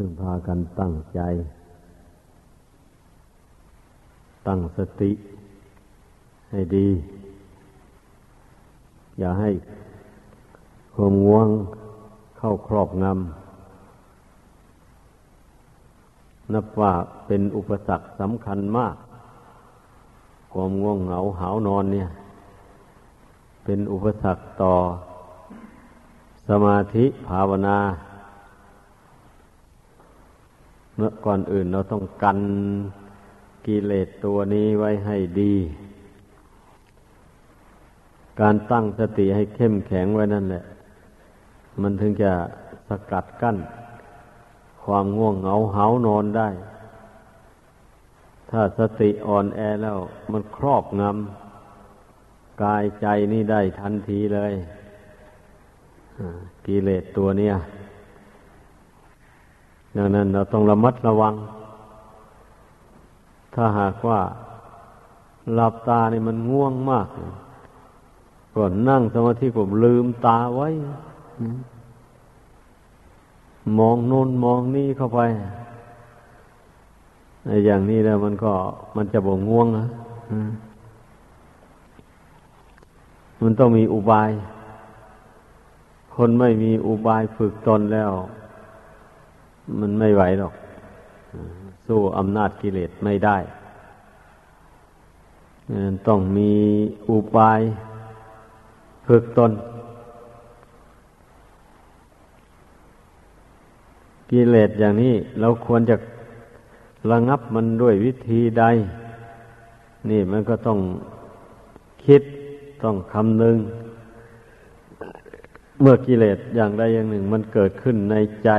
พึ่งพากันตั้งใจ ตั้งสติให้ดี อย่าให้ความง่วงเข้าครอบงำ นับว่าเป็นอุปสรรคสำคัญมาก ความง่วงเหงาหานอนเนี่ย เป็นอุปสรรคต่อสมาธิภาวนา เมื่อก่อนอื่นเราต้องกันกิเลสตัวนี้ไว้ให้ดี การตั้งสติให้เข้มแข็งไว้นั่นแหละ มันถึงจะสกัดกั้น ความง่วงเหงาเหานอนได้ ถ้าสติอ่อนแอแล้ว มันครอบงำกายใจนี่ได้ทันทีเลยกิเลสตัวเนี้ย ดังนั้นเราต้องระมัดระวัง ถ้าหากว่าหลับตานี่มันง่วงมาก ก่อนนั่งสมาธิผมลืมตาไว้ มองโน้นมองนี่เข้าไปอย่างนี้แล้วมันก็มันจะบ่ง่วงนะมันต้องมีอุบาย คนไม่มีอุบายฝึกตนแล้ว มันไม่ไหวหรอก สู้อำนาจกิเลสไม่ได้ ต้องมีอุบายฝึกตน กิเลสอย่างนี้เราควรจะระงับมันด้วยวิธีใด นี่มันก็ต้องคิดต้องคำนึง เมื่อกิเลสอย่างใดอย่างหนึ่งมันเกิดขึ้นในใจ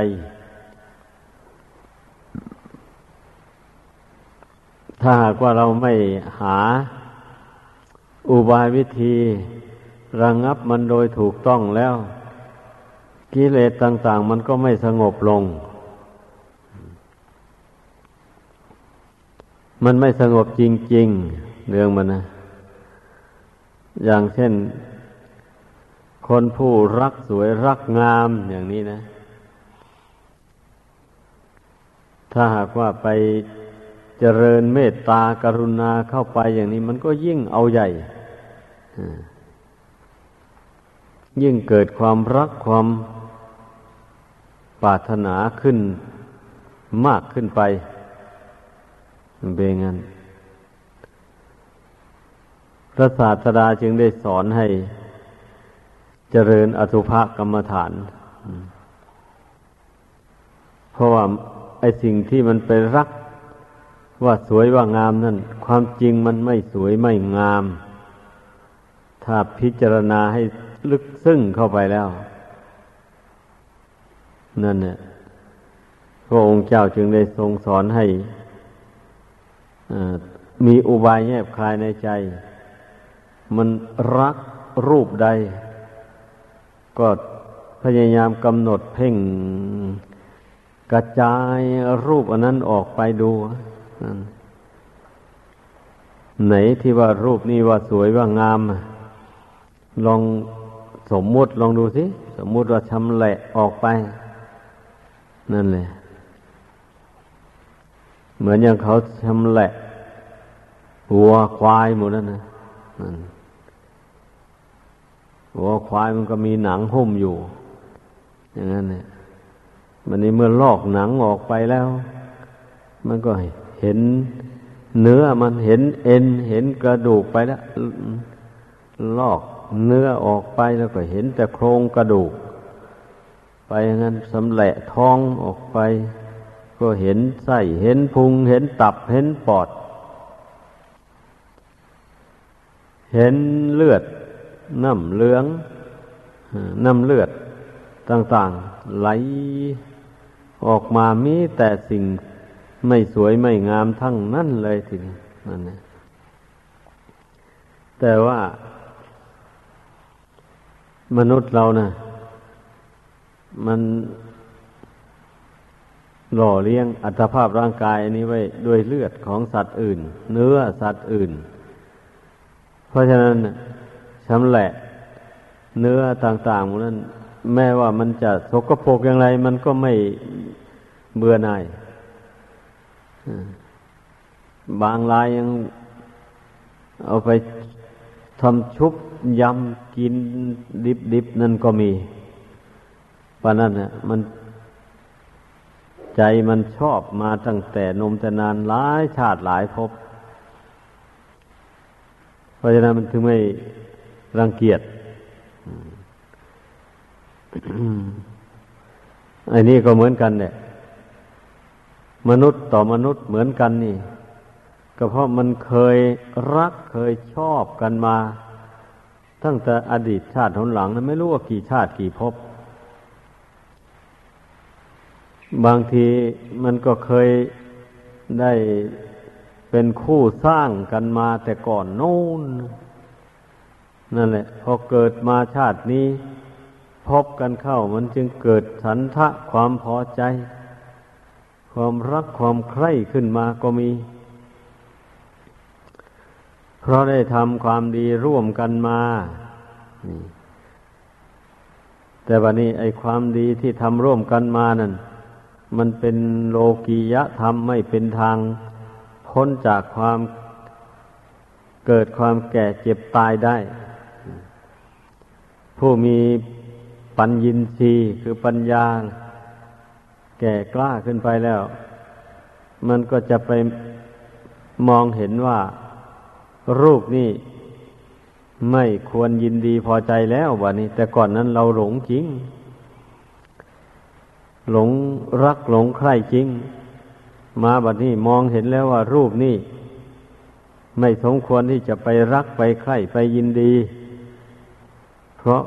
ถ้าหากว่าเราไม่หาอุบายวิธี ระงงับมันโดยถูกต้องแล้ว กิเลสต่าง ๆ มันก็ไม่สงบลง มันไม่สงบจริง ๆ เรื่องมันนะ อย่างเช่น คนผู้รักสวยรักงามอย่างนี้นะ ถ้าหากว่าไป เจริญเมตตากรุณาเข้าไปอย่างนี้มันก็ยิ่งเอาใหญ่ยิ่งเกิดความรักความปรารถนาขึ้นมากขึ้นไปเบงันพระศาสดาจึงได้สอนให้เจริญอสุภกรรมฐาน เพราะว่าไอสิ่งที่มันไปรัก ว่าสวยว่างามนั่น ความจริงมันไม่สวยไม่งาม ถ้าพิจารณาให้ลึกซึ้งเข้าไปแล้ว นั่นเนี่ยพระองค์เจ้าจึงได้ทรงสอนให้มีอุบายแยบคลายในใจ มันรักรูปใด ก็พยายามกำหนดเพ่งกระจายรูปอันนั้นออกไปดู ไหนที่ว่ารูปนี้ว่าสวยว่างาม ลองสมมุติลองดูสิสมมุติว่าชำแหละออกไป นั่นแหละ เหมือนอย่างเขาชำแหละหัวควายหมดนั่นนะนั่นหัวควายมันก็มีหนังหุ้มอยู่ อย่างนั้นเนี่ยมันนี้เมื่อลอกหนังออกไปแล้ว มันก็ เห็นเนื้อมันเห็นเอ็น เห็นกระดูกไปแล้ว ลอกเนื้อออกไปแล้วก็เห็นแต่โครงกระดูก ไปงั้นสำแหละท้องออกไป ก็เห็นไส้เห็นพุง เห็นตับเห็นปอด เห็นเลือดน้ำเหลืองน้ำเลือดต่าง ๆ ไหลออกมามีแต่สิ่ง ไม่สวยไม่งามทั้งนั่นเลยทีนี้นั่นนะแต่ว่ามนุษย์เรานะ่ะ มันหล่อเลี้ยงอัตภาพร่างกายอันนี้ไว้ด้วยเลือดของสัตว์อื่น เนื้อสัตว์อื่น เพราะฉะนั้นชำแหละเนื้อต่างๆนั้น แม้ว่ามันจะสกปรกอย่างไร มันก็ไม่เบื่อหน่าย บางรายยังเอาไปทำชุบยำกินดิบๆนั่นก็มีปานนั้นเนี่ยมันใจมันชอบมาตั้งแต่นมแต่นานหลายชาติหลายภพเพราะฉะนั้นมันถึงไม่รังเกียจอันนี้ก็เหมือนกันเนี่ย มนุษย์ต่อมนุษย์เหมือนกันนี่ ก็เพราะมันเคยรักเคยชอบกันมา ตั้งแต่อดีตชาติหนหลังนะไม่รู้ว่ากี่ชาติกี่ภพบางทีมันก็เคยได้เป็นคู่สร้างกันมาแต่ก่อนโน้นนั่นแหละ พอเกิดมาชาตินี้ พบกันเข้ามันจึงเกิดสันทะความพอใจ ความรักความใคร่ขึ้นมาก็มี เพราะได้ทำความดีร่วมกันมาแต่วันนี้ไอ้ความดีที่ทำร่วมกันมานั่นมันเป็นโลกียะธรรมไม่เป็นทาง พ้นจากความเกิดความแก่เจ็บตายได้ ผู้มีปัญญินทรีย์คือปัญญา แก่กล้าขึ้นไปแล้ว มันก็จะไปมองเห็นว่า รูปนี้ไม่ควรยินดีพอใจแล้ววันนี้ แต่ก่อนนั้นเราหลงจริง หลงรักหลงใคร่จริง มาบัดนี้มองเห็นแล้วว่ารูปนี่ไม่สมควรที่จะไปรักไปใคร่ไปยินดี เพราะ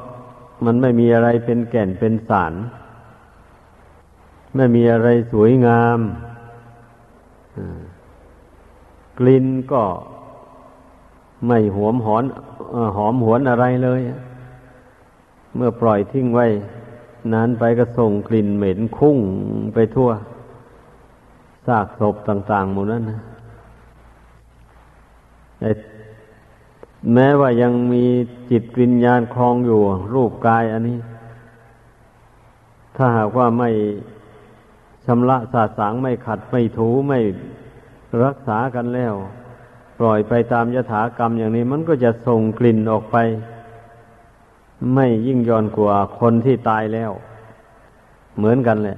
มันไม่มีอะไรเป็นแก่นเป็นสาร ไม่มีอะไรสวยงาม กลิ่นก็ไม่หวมหอนหอมหวนอะไรเลย เมื่อปล่อยทิ้งไว้ นานไปก็ส่งกลิ่นเหม็นคุ้งไปทั่วซากศพต่างๆหมดนั้นนะแม้ว่ายังมีจิตวิญญาณคลองอยู่ รูปกายอันนี้ ถ้าหากว่าไม่ ชำระสาสางไม่ขัดไม่ถูไม่รักษากันแล้ว ปล่อยไปตามยถากรรมอย่างนี้มันก็จะส่งกลิ่นออกไป ไม่ยิ่งย่อนกว่าคนที่ตายแล้ว เหมือนกันแหละ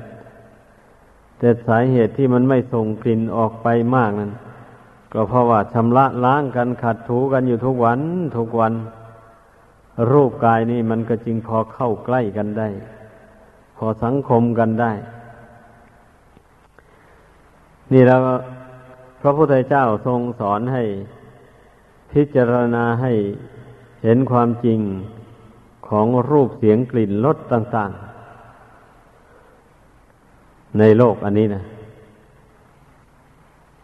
แต่สาเหตุที่มันไม่ส่งกลิ่นออกไปมากนั้น ก็เพราะว่าชำระล้างกันขัดถูกันอยู่ทุกวันทุกวัน รูปกายนี่มันก็จึงพอเข้าใกล้กันได้ พอสังคมกันได้ นี่แล้วพระพุทธเจ้าทรงสอนให้พิจารณาให้เห็นความจริงของรูปเสียงกลิ่นรสต่าง ๆ ในโลกอันนี้นะ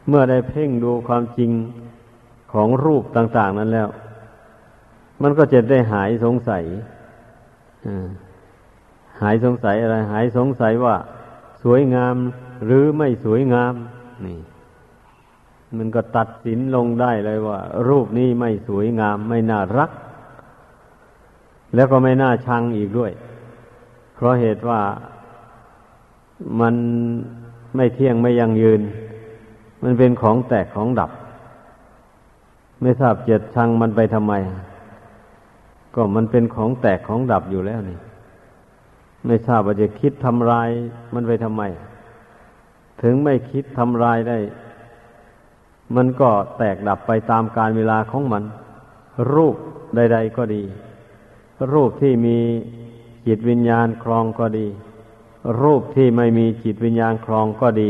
เมื่อได้เพ่งดูความจริงของรูปต่าง ๆ นั้นแล้ว มันก็จะได้หายสงสัยหายสงสัยอะไร หายสงสัยว่า สวยงาม หรือไม่สวยงาม นี่ มันก็ตัดสินลงได้เลยว่า รูปนี้ไม่สวยงาม ไม่น่ารัก แล้วก็ไม่น่าชังอีกด้วย เพราะเหตุว่ามันไม่เที่ยงไม่ยั่งยืน มันเป็นของแตกของดับ ไม่ทราบเจ็ดชังมันไปทำไม ก็มันเป็นของแตกของดับอยู่แล้วนี่ ไม่ทราบว่าจะคิดทำลายมันไปทำไม ถึงไม่คิดทำลายได้ มันก็แตกดับไปตามการเวลาของมัน รูปใด ๆ ก็ดี รูปที่มีจิตวิญญาณครองก็ดี รูปที่ไม่มีจิตวิญญาณครองก็ดี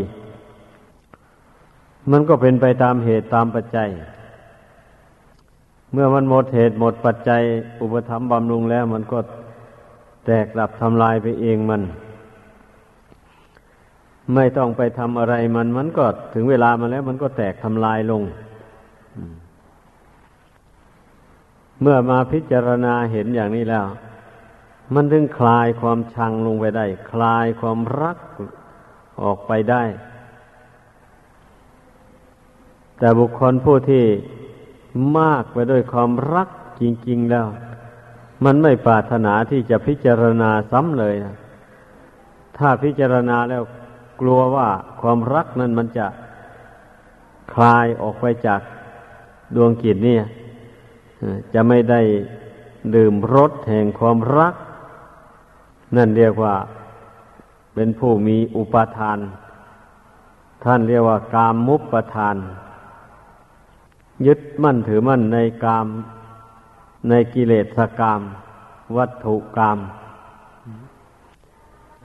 มันก็เป็นไปตามเหตุตามปัจจัย เมื่อมันหมดเหตุหมดปัจจัย อุปธรรมบำรุงแล้ว มันก็แตกดับทำลายไปเองมัน ไม่ต้องไปทำอะไรมัน มันก็ถึงเวลามาแล้วมันก็แตกทำลายลง เมื่อมาพิจารณาเห็นอย่างนี้แล้ว มันถึงคลายความชังลงไปได้ คลายความรักออกไปได้ แต่บุคคลผู้ที่มากไปด้วยความรักจริง ๆแล้ว มันไม่ปรารถนาที่จะพิจารณาซ้ำเลยนะถ้าพิจารณาแล้ว กลัวว่าความรักนั้นมันจะคลายออกไปจากดวงกิจนี่จะไม่ได้ดื่มรสแห่งความรัก นั่นเรียกว่าเป็นผู้มีอุปทาน ท่านเรียกว่ากามมุปทาน ยึดมั่นถือมั่นในกาม ในกิเลสกาม วัตถุกาม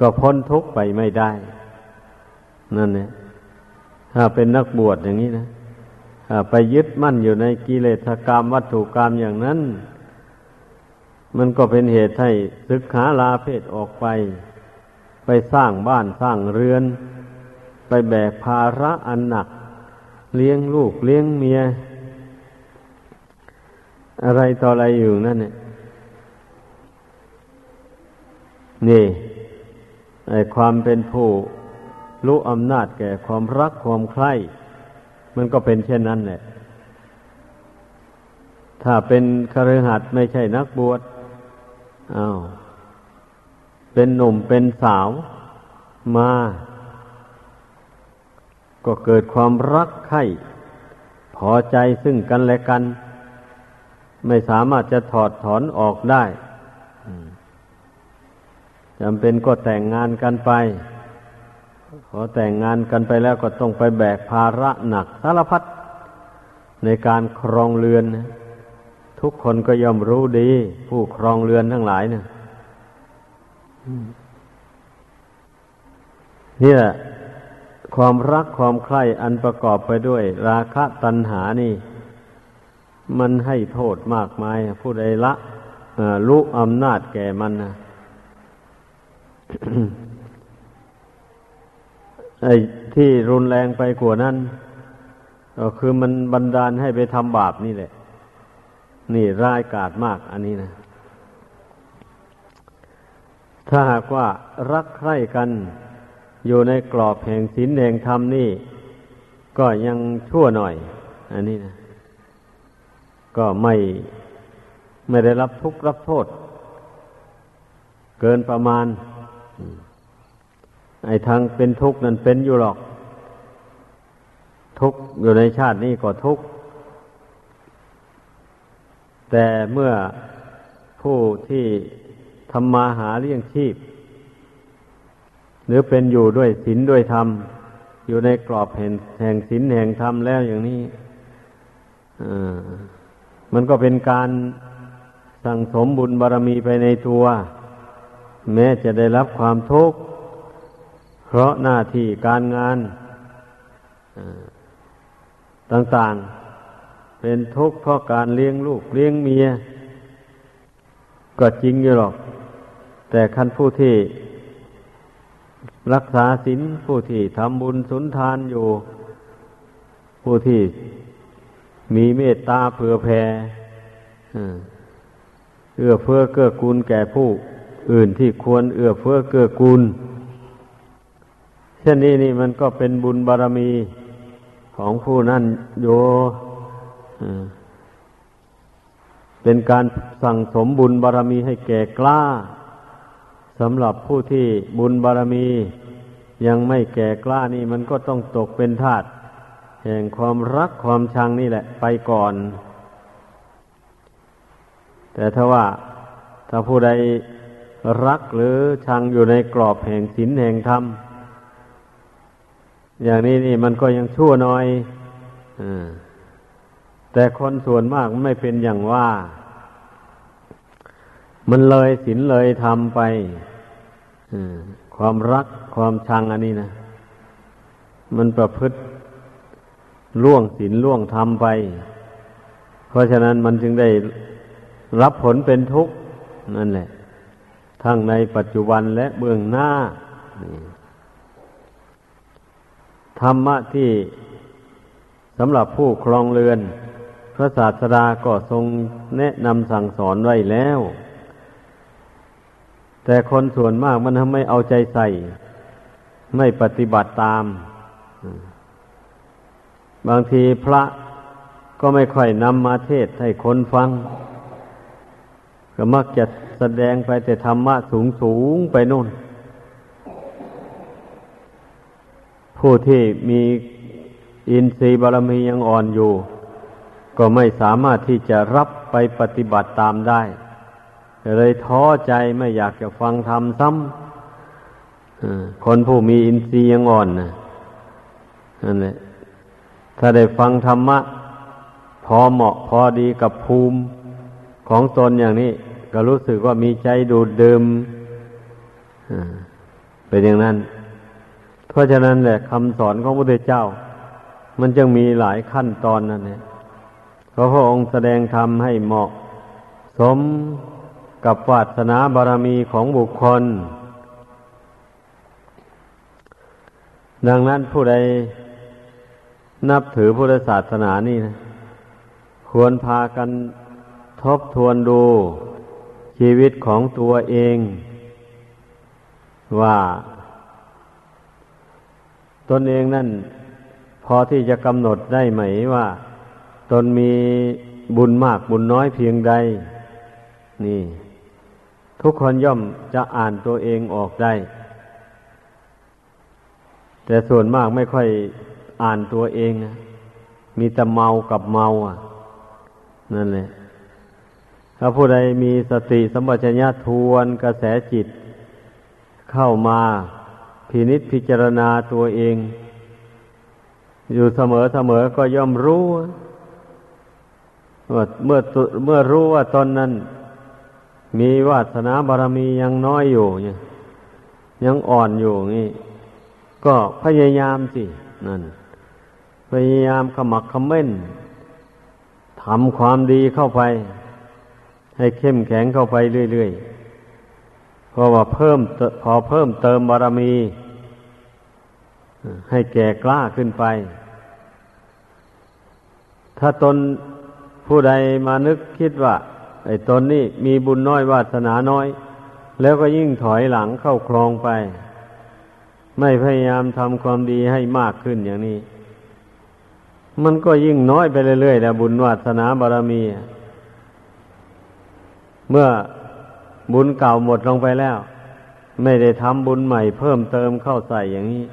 ก็พ้นทุกข์ไปไม่ได้ นั่นเนี่ยถ้าเป็นนักบวชอย่างนี้นะไปยึดมั่นอยู่ในกิเลสกรรมวัตถุกรรมอย่างนั้น มันก็เป็นเหตุให้ศึกขาลาเพศออกไป ไปสร้างบ้านสร้างเรือน ไปแบกภาระอันหนัก เลี้ยงลูกเลี้ยงเมีย อะไรต่ออะไรอยู่นั่นเนี่ยนี่ไอความเป็นผู้ รู้อำนาจแก่ความรักความใคร่มันก็เป็นเช่นนั้นแหละ ถ้าเป็นคฤหัสถ์ไม่ใช่นักบวชอา้าวเป็นหนุ่มเป็นสาวมา ก็เกิดความรักใคร่พอใจซึ่งกันและกัน ไม่สามารถจะถอดถอนออกได้จำเป็นก็แต่งงานกันไป พอแต่งงานกันไปแล้วก็ต้องไปแบกภาระหนักสารพัดในการครองเรือน ทุกคนก็ย่อมรู้ดี ผู้ครองเรือนทั้งหลายเนะนี่แหละความรักความใคร่อันประกอบไปด้วย ราคะตัณหานี่ มันให้โทษมากมาย ผู้ใดละรู้อำนาจแก่มันนะ ไอ้ที่รุนแรงไปกว่านั้น ก็คือมันบันดาลให้ไปทำบาปนี่แหละ นี่ร้ายกาจมากอันนี้นะ ถ้าหากว่ารักใคร่กันอยู่ในกรอบแห่งศีลแห่งธรรมนี่ ก็ยังชั่วหน่อย อันนี้นะ ก็ไม่ไม่ได้รับทุกข์รับโทษ เกินประมาณ ไอ้ทางเป็นทุกข์นั่นเป็นอยู่หรอก ทุกข์อยู่ในชาตินี้ก็ทุกข์ แต่เมื่อผู้ที่ทำมาหาเลี้ยงชีพ หรือเป็นอยู่ด้วยศีลด้วยธรรม อยู่ในกรอบแห่งแห่งศีลแห่งธรรมแล้วอย่างนี้มันก็เป็นการสั่งสมบุญบารรมีไปในตัว แม้จะได้รับความทุกข์ เพราะหน้าที่การงานต่างๆ เป็นทุกข์เพราะการเลี้ยงลูกเลี้ยงเมีย ก็จริงอยู่หรอก แต่ขั้นผู้ที่รักษาศีลผู้ที่ทำบุญสุนทานอยู่ ผู้ที่มีเมตตาเผื่อแผ่เอื้อเฟื้อเกื้อกูลแก่ผู้อื่นที่ควรเอื้อเฟื้อเกื้อกูล ช่นนี้นี่มันก็เป็นบุญบารรมีของผู้นั้นโยเป็นการสั่งสมบุญบารรมีให้แก่กล้าสำหรับผู้ที่บุญบารรมียังไม่แก่กล้านี่มันก็ต้องตกเป็นทาสแห่งความรักความชังนี่แหละ ไปก่อน แต่ถ้าว่าถ้าผู้ใดรักหรือชังอยู่ในกรอบแห่งศีลแห่งธรรม อย่างนี้นี่มันก็ยังชั่วน้อยอแต่คนส่วนมากไม่เป็นอย่างว่า มันเลยศีลเลยทำไปความรักความชังอันนี้นะมันประพฤติล่วงศีลล่วงธรรมไป เพราะฉะนั้นมันจึงได้รับผลเป็นทุกข์นั่นแหละ ทั้งในปัจจุบันและเบื้องหน้า ธรรมะที่สำหรับผู้ครองเรือน พระศาสดาก็ทรงแนะนำสั่งสอนไว้แล้ว แต่คนส่วนมากมันทำไม่เอาใจใส่ ไม่ปฏิบัติตาม บางทีพระก็ไม่ค่อยนำมาเทศให้คนฟัง ก็มักจะแสดงไปแต่ธรรมะสูงสูงไปนู่น ผู้ที่มีอินทรีย์บารมียังอ่อนอยู่ ก็ไม่สามารถที่จะรับไปปฏิบัติตามได้ เลยท้อใจไม่อยากจะฟังธรรมซ้ำคนผู้มีอินทรีย์ยังอ่อนนะนั่นแหละถ้าได้ฟังธรรมะ พอเหมาะพอดีกับภูมิของตนอย่างนี้ ก็รู้สึกว่ามีใจดูดดื่มเป็นอย่างนั้น ราะฉะนั้นแหละคำสอนของพระพุทธเจ้า มันจึงมีหลายขั้นตอนนั่นเองเพราะพระองค์แสดงธรรมให้เหมาะ สมกับวาสนาบารมีของบุคคล ดังนั้นผู้ใดนับถือพุทธศาสนานี่นะ ควรพากันทบทวนดูชีวิตของตัวเอง ว่า ตนเองนั่น พอที่จะกำหนดได้ไหมว่า ตนมีบุญมากบุญน้อยเพียงใด นี่ ทุกคนย่อมจะอ่านตัวเองออกได้ แต่ส่วนมากไม่ค่อยอ่านตัวเองมีแต่เมากับเมาอะ นั่นแหละถ้าผู้ใดมีสติสัมปชัญญะทวนกระแสจิตเข้ามา พินิษพิจารณาตัวเอง อยู่เสมอเสมอก็ย่อมรู้ว่าเมื่อเมื่อรู้ว่าตนนั้น มีวาสนาบารมียังน้อยอยู่เนี่ยยังอ่อนอยู่นี่ก็พยายามสินั่นพยายามขมักขม้นทำความดีเข้าไป ให้เข้มแข็งเข้าไปเรื่อยๆ เพราะว่าเพิ่มพอเพิ่มเติมบารมี ให้แก่กล้าขึ้นไป ถ้าตนผู้ใดมานึกคิดว่า ไอ้ตนนี่มีบุญน้อยวาสนาน้อย แล้วก็ยิ่งถอยหลังเข้าคลองไป ไม่พยายามทำความดีให้มากขึ้นอย่างนี้ มันก็ยิ่งน้อยไปเรื่อยๆแล้วบุญวาสนาบารมี เมื่อ บุญเก่าหมดลงไปแล้ว ไม่ได้ทำบุญใหม่เพิ่มเติมเข้าใส่อย่างนี้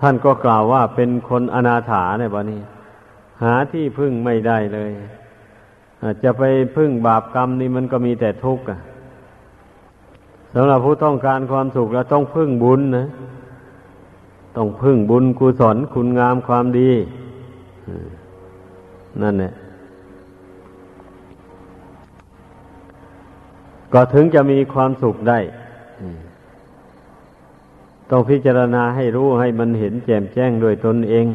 ท่านก็กล่าวว่าเป็นคนอนาถาเนี่ยบนี้ หาที่พึ่งไม่ได้เลยจะไปพึ่งบาปกรรมนี่มันก็มีแต่ทุกข์สำหรับผู้ต้องการความสุขแล้วต้องพึ่งบุญนะ ต้องพึ่งบุญกุศลคุณงามความดีนั่นแหละ ก็ถึงจะมีความสุขได้ต้องพิจารณาให้รู้ให้มันเห็นแจ่มแจ้งโดยตนเอง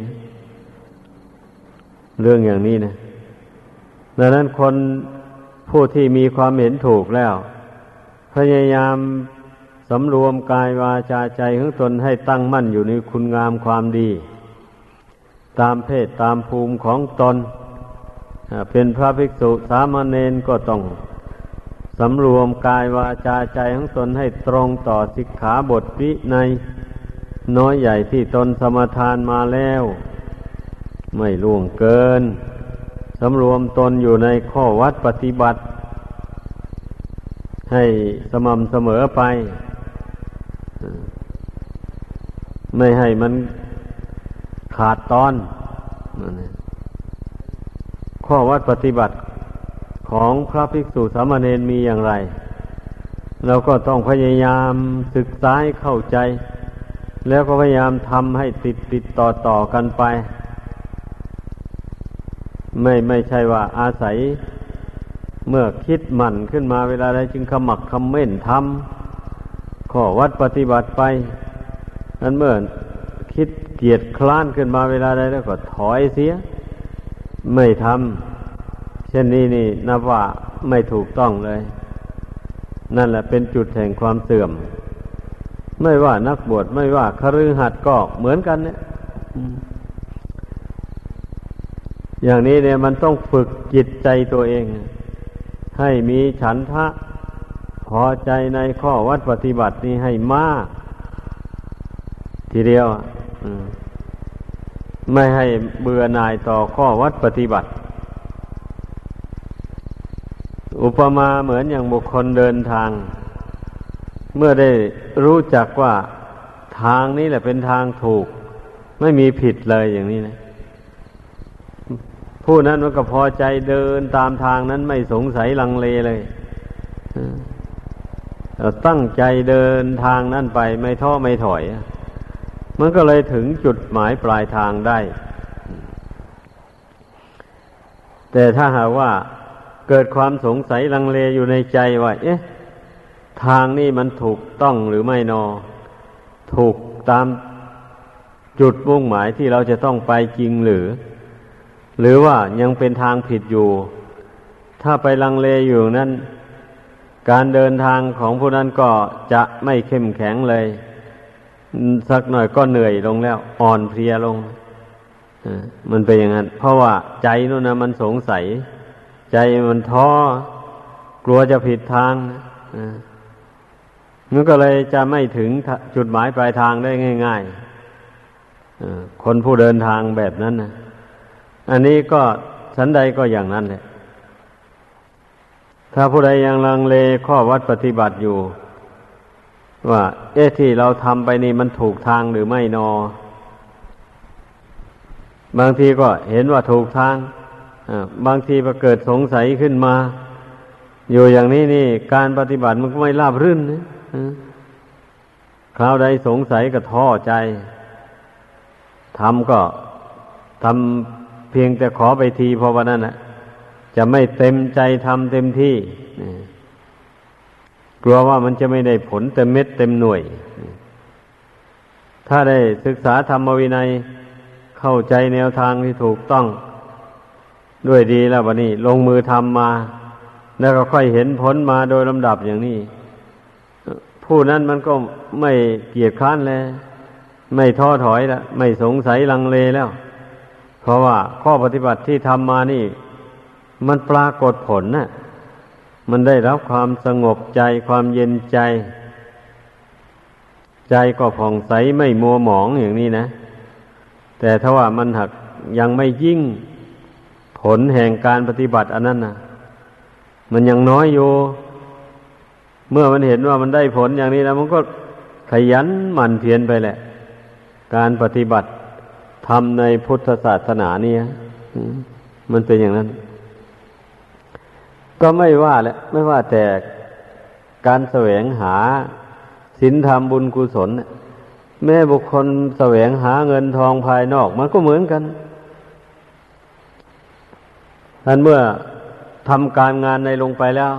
เรื่องอย่างนี้นะดังนั้นคนผู้ที่มีความเห็นถูกแล้ว พยายามสำรวมกายวาจาใจของตนให้ตั้งมั่นอยู่ในคุณงามความดี ตามเพศตามภูมิของตน เป็นพระภิกษุสามเณรก็ต้อง สำรวมกายวาจาใจของตนให้ตรงต่อสิกขาบทวิในน้อยใหญ่ที่ตนสมทานมาแล้ว ไม่ล่วงเกิน สำรวมตนอยู่ในข้อวัดปฏิบัติ ให้สม่ำเสมอไป ไม่ให้มันขาดตอน ข้อวัดปฏิบัติ ของพระภิกษุสามเณรมีอย่างไร เราก็ต้องพยายามศึกษาเข้าใจ แล้วก็พยายามทำให้ติดติดต่อต่อกันไป ไม่ไม่ใช่ว่าอาศัยเมื่อคิดหมั่นขึ้นมาเวลาใดจึงขมักคำเม่นทำข้อวัดปฏิบัติไปนั้นเมื่อคิดเกียดคล้านขึ้นมาเวลาใดแล้วก็ถอยเสีย ไม่ทำ ช่นนี้นี่นับว่าไม่ถูกต้องเลย นั่นแหละเป็นจุดแห่งความเสื่อม ไม่ว่านักบวชไม่ว่าคฤหัสถ์ก็เหมือนกันเนี่ยอย่างนี้เนี่ยมันต้องฝึกจิตใจตัวเอง ให้มีฉันทะ พอใจในข้อวัดปฏิบัตินี้ให้มาก ทีเดียวไม่ให้เบื่อหน่ายต่อข้อวัดปฏิบัติ อุปมาเหมือนอย่างบุคคลเดินทาง เมื่อได้รู้จักว่าทางนี้แหละเป็นทางถูก ไม่มีผิดเลยอย่างนี้นะผู้นั้นมันก็พอใจเดินตามทางนั้นไม่สงสัยลังเลเลยตั้งใจเดินทางนั้นไปไม่ท้อไม่ถอย มันก็เลยถึงจุดหมายปลายทางได้ แต่ถ้าหากว่า เกิดความสงสัยลังเลอยู่ในใจว่า เอ๊ะ ทางนี้มันถูกต้องหรือไม่นอ ถูกตามจุดมุ่งหมายที่เราจะต้องไปจริงหรือ หรือว่ายังเป็นทางผิดอยู่ ถ้าไปลังเลอยู่นั้น การเดินทางของผู้นั้นก็จะไม่เข้มแข็งเลย สักหน่อยก็เหนื่อยลงแล้ว อ่อนเพลียลงมันเป็นอย่างนั้น เพราะว่าใจนู่นนะมันสงสัย ใจมันท้อกลัวจะผิดทางมันก็เลยจะไม่ถึงจุดหมายปลายทางได้ง่ายๆคนผู้เดินทางแบบนั้นนะอันนี้ก็ชั้นใดก็อย่างนั้นแหละ ถ้าผู้ใดยังลังเลข้อวัดปฏิบัติอยู่ ว่า เอ๊ะที่เราทำไปนี่มันถูกทางหรือไม่นอ บางทีก็เห็นว่าถูกทาง บางทีเกิดสงสัยขึ้นมา อยู่อย่างนี้นี่ การปฏิบัติมันก็ไม่ราบรื่นนะคราวใดสงสัยก็ท้อใจทำก็ทำเพียงแต่ขอไปทีพอวันนั้นนะจะไม่เต็มใจทำเต็มที่กลัวว่ามันจะไม่ได้ผลเต็มเม็ดเต็มหน่วย ถ้าได้ศึกษาธรรมวินัยเข้าใจแนวทางที่ถูกต้อง ด้วยดีแล้ววันนี้ ลงมือทำมา แล้วก็ค่อยเห็นผลมาโดยลำดับอย่างนี้ ผู้นั้นมันก็ไม่เกียจค้านแล้วไม่ท้อถอยแล้วไม่สงสัยลังเลแล้ว เพราะว่าข้อปฏิบัติที่ทำมานี่ มันปรากฏผลนะ่ะมันได้รับความสงบใจความเย็นใจ ใจก็ผ่องใสไม่มัวหมองอย่างนี้นะ แต่ถ้าว่ามันหักยังไม่ยิ่ง ผลแห่งการปฏิบัติอันนั้นนะมันยังน้อยอยู่ เมื่อมันเห็นว่ามันได้ผลอย่างนี้แล้ว มันก็ขยันหมั่นเพียรไปแหละ การปฏิบัติทำในพุทธศาสนาเนี่ยมันเป็นอย่างนั้น ก็ไม่ว่าแหละไม่ว่าแต่การแสวงหาศีลธรรมบุญกุศล แม่บุคคลแสวงหาเงินทองภายนอก มันก็เหมือนกัน ท่านเมื่อทำการงานในลงไปแล้ว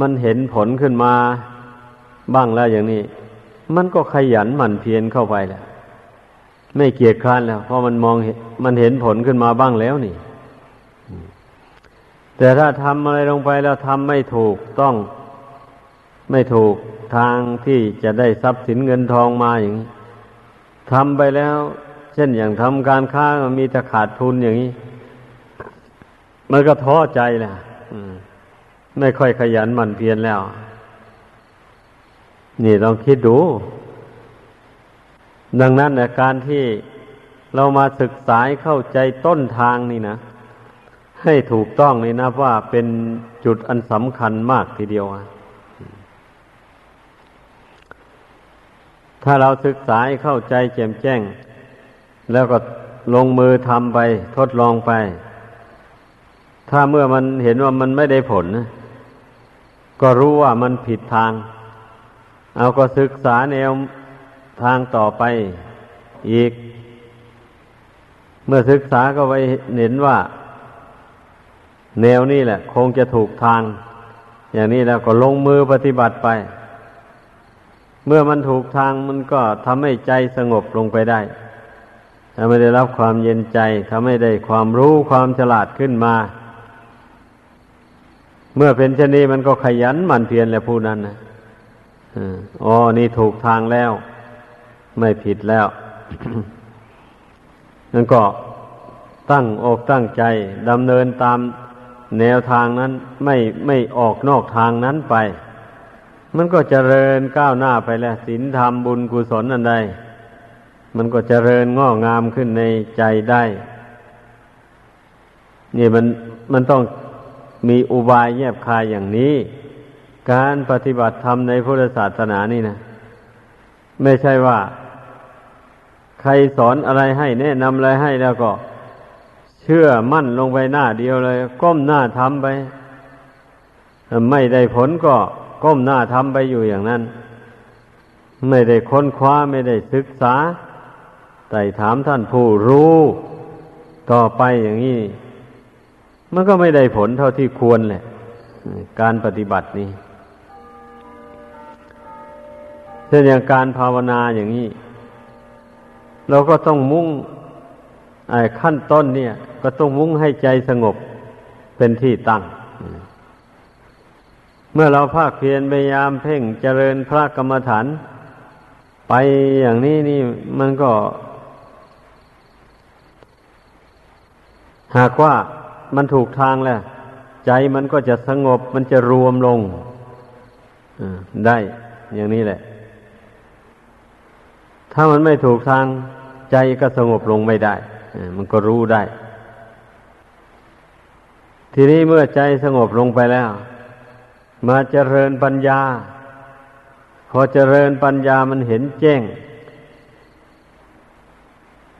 มันเห็นผลขึ้นมาบ้างแล้วอย่างนี้ มันก็ขยันหมั่นเพียรเข้าไปแหละไม่เกียจคร้านแล้วเพราะมันมองมันเห็นผลขึ้นมาบ้างแล้วนี่ แต่ถ้าทำอะไรลงไปแล้วทำไม่ถูกต้อง ไม่ถูกทางที่จะได้ทรัพย์สินเงินทองมาอย่างนี้ทำไปแล้ว เช่นอย่างทำการค้ามันมีแต่ขาดทุนอย่างนี้ มันก็ท้อใจแหละไม่ค่อยขยันหมั่นเพียรแล้ว นี่ลองคิดดู ดังนั้นในการที่เรามาศึกษาเข้าใจต้นทางนี่นะ ให้ถูกต้องนี่นะว่าเป็นจุดอันสำคัญมากทีเดียวถ้าเราศึกษาเข้าใจแจ่มแจ้ง แล้วก็ลงมือทำไป ทดลองไป ถ้าเมื่อมันเห็นว่ามันไม่ได้ผลก็รู้ว่ามันผิดทาง เอาก็ศึกษาแนวทางต่อไปอีก เมื่อศึกษาก็ไปเห็นว่า แนวนี้แหละ คงจะถูกทาง อย่างนี้แล้วก็ลงมือปฏิบัติไป เมื่อมันถูกทางมันก็ทำให้ใจสงบลงไปได้ทำให้ได้รับความเย็นใจทำให้ได้ความรู้ความฉลาดขึ้นมา เมื่อเป็นเช่นนี้มันก็ขยันหมั่นเพียรแหละผู้นั้นนะอ๋อ นี่ถูกทางแล้ว ไม่ผิดแล้วนั่นก็ตั้งอกตั้งใจดำเนินตามแนวทางนั้นไม่ไม่ออกนอกทางนั้นไป มันก็เจริญก้าวหน้าไปแล้วศีลธรรมบุญกุศลอันใด มันก็เจริญงอกงามขึ้นในใจได้ นี่มันมันต้อง มีอุบายแยบคายอย่างนี้ การปฏิบัติธรรมในพุทธศาสนานี่นะ ไม่ใช่ว่า ใครสอนอะไรให้แนะนำอะไรให้แล้วก็ เชื่อมั่นลงไปหน้าเดียวเลย ก้มหน้าทำไป ไม่ได้ผลก็ก้มหน้าทำไปอยู่อย่างนั้น ไม่ได้ค้นคว้าไม่ได้ศึกษาไต่ถามท่านผู้รู้ ต่อไปอย่างนี้ มันก็ไม่ได้ผลเท่าที่ควรแหละ การปฏิบัตินี้เช่นอย่างการภาวนาอย่างนี้ เราก็ต้องมุ่งขั้นต้นเนี่ย ก็ต้องมุ่งให้ใจสงบเป็นที่ตั้ง เมื่อเราภาคเพียรพยายามเพ่งเจริญพระกรรมฐาน ไปอย่างนี้นี่มันก็ หากว่า มันถูกทางแล้ว ใจมันก็จะสงบมันจะรวมลงได้ อย่างนี้แหละ ถ้ามันไม่ถูกทาง ใจก็สงบลงไม่ได้มันก็รู้ได้ ทีนี้เมื่อใจสงบลงไปแล้ว มาเจริญปัญญา พอเจริญปัญญามันเห็นแจ้ง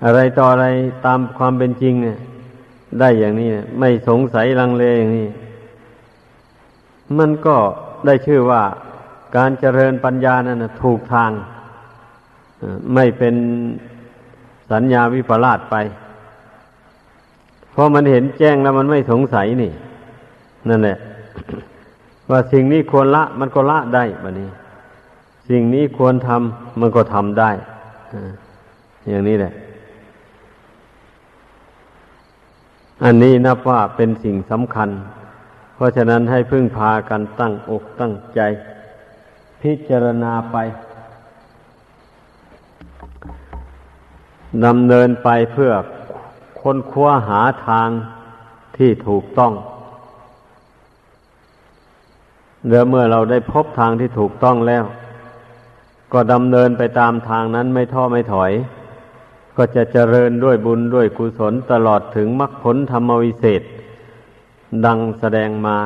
อะไรต่ออะไรตามความเป็นจริงเนี่ย ได้อย่างนี้ไม่สงสัยลังเลอย่างนี้ มันก็ได้ชื่อว่าการเจริญปัญญานั้นถูกทาง ไม่เป็นสัญญาวิปลาสไป เพราะมันเห็นแจ้งแล้วมันไม่สงสัยนี่ นั่นแหละ ว่าสิ่งนี้ควรละ มันก็ละได้บะนี้ สิ่งนี้ควรทำมันก็ทำได้ อย่างนี้แหละ อันนี้นับว่าเป็นสิ่งสำคัญ เพราะฉะนั้นให้พึ่งพากันตั้งอกตั้งใจ พิจารณาไปดำเนินไปเพื่อค้นคว้าหาทางที่ถูกต้องเดี๋ยวเมื่อเราได้พบทางที่ถูกต้องแล้ว ก็ดำเนินไปตามทางนั้นไม่ท้อไม่ถอย ก็จะเจริญด้วยบุญด้วยกุศลตลอดถึงมรรคผลธรรมวิเศษ ดังแสดงมา